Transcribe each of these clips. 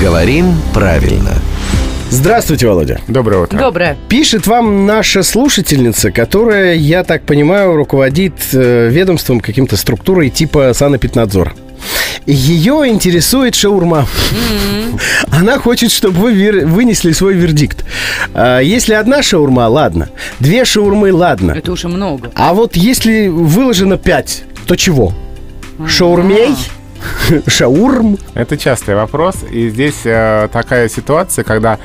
Говорим правильно. Здравствуйте, Володя. Доброе утро. Доброе. Пишет вам наша слушательница, которая, я так понимаю, руководит э, ведомством каким-то структурой типа санэпиднадзор. Ее интересует шаурма. Она хочет, чтобы вы вер- вынесли свой вердикт. А, Если одна шаурма, ладно. Две шаурмы, ладно. Это уже много. А вот если выложено пять, то чего? Шаурмей? Шаурм? Это частый вопрос. И здесь э, такая ситуация, когда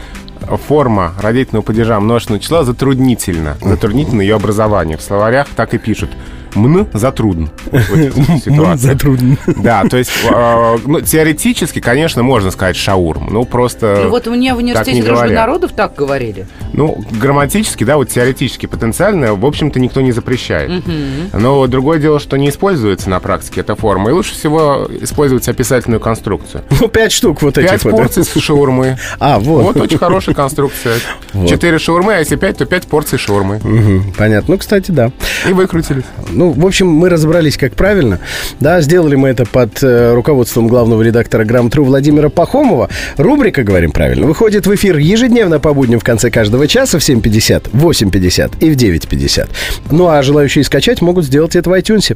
форма родительного падежа множественного числа затруднительна. Затруднительно ее образование. В словарях так и пишут. Мн затрудн. Вот эта ситуация. Затруднен. Да, то есть э, ну, теоретически, конечно, можно сказать шаурм. Ну, просто... Ну вот у меня в университете дружбы народов так говорили. Ну, грамматически, да, вот теоретически, потенциально, в общем-то, никто не запрещает. Но другое дело, что не используется на практике эта форма. И лучше всего использовать описательную конструкцию. Ну, пять штук вот этих Пять порций с шаурмы. А, вот. Вот очень хорошая конструкция. Четыре шаурмы, а если пять, то пять порций шаурмы. Понятно. Ну, кстати, да. И выкрутились. Ну, в общем, мы разобрались, как правильно. Да, сделали мы это под э, руководством главного редактора «Грамотру» Владимира Пахомова. Рубрика «Говорим правильно» выходит в эфир ежедневно по будням в конце каждого часа в 7.50, 8.50 и в 9.50. Ну, а желающие скачать могут сделать это в iTunes.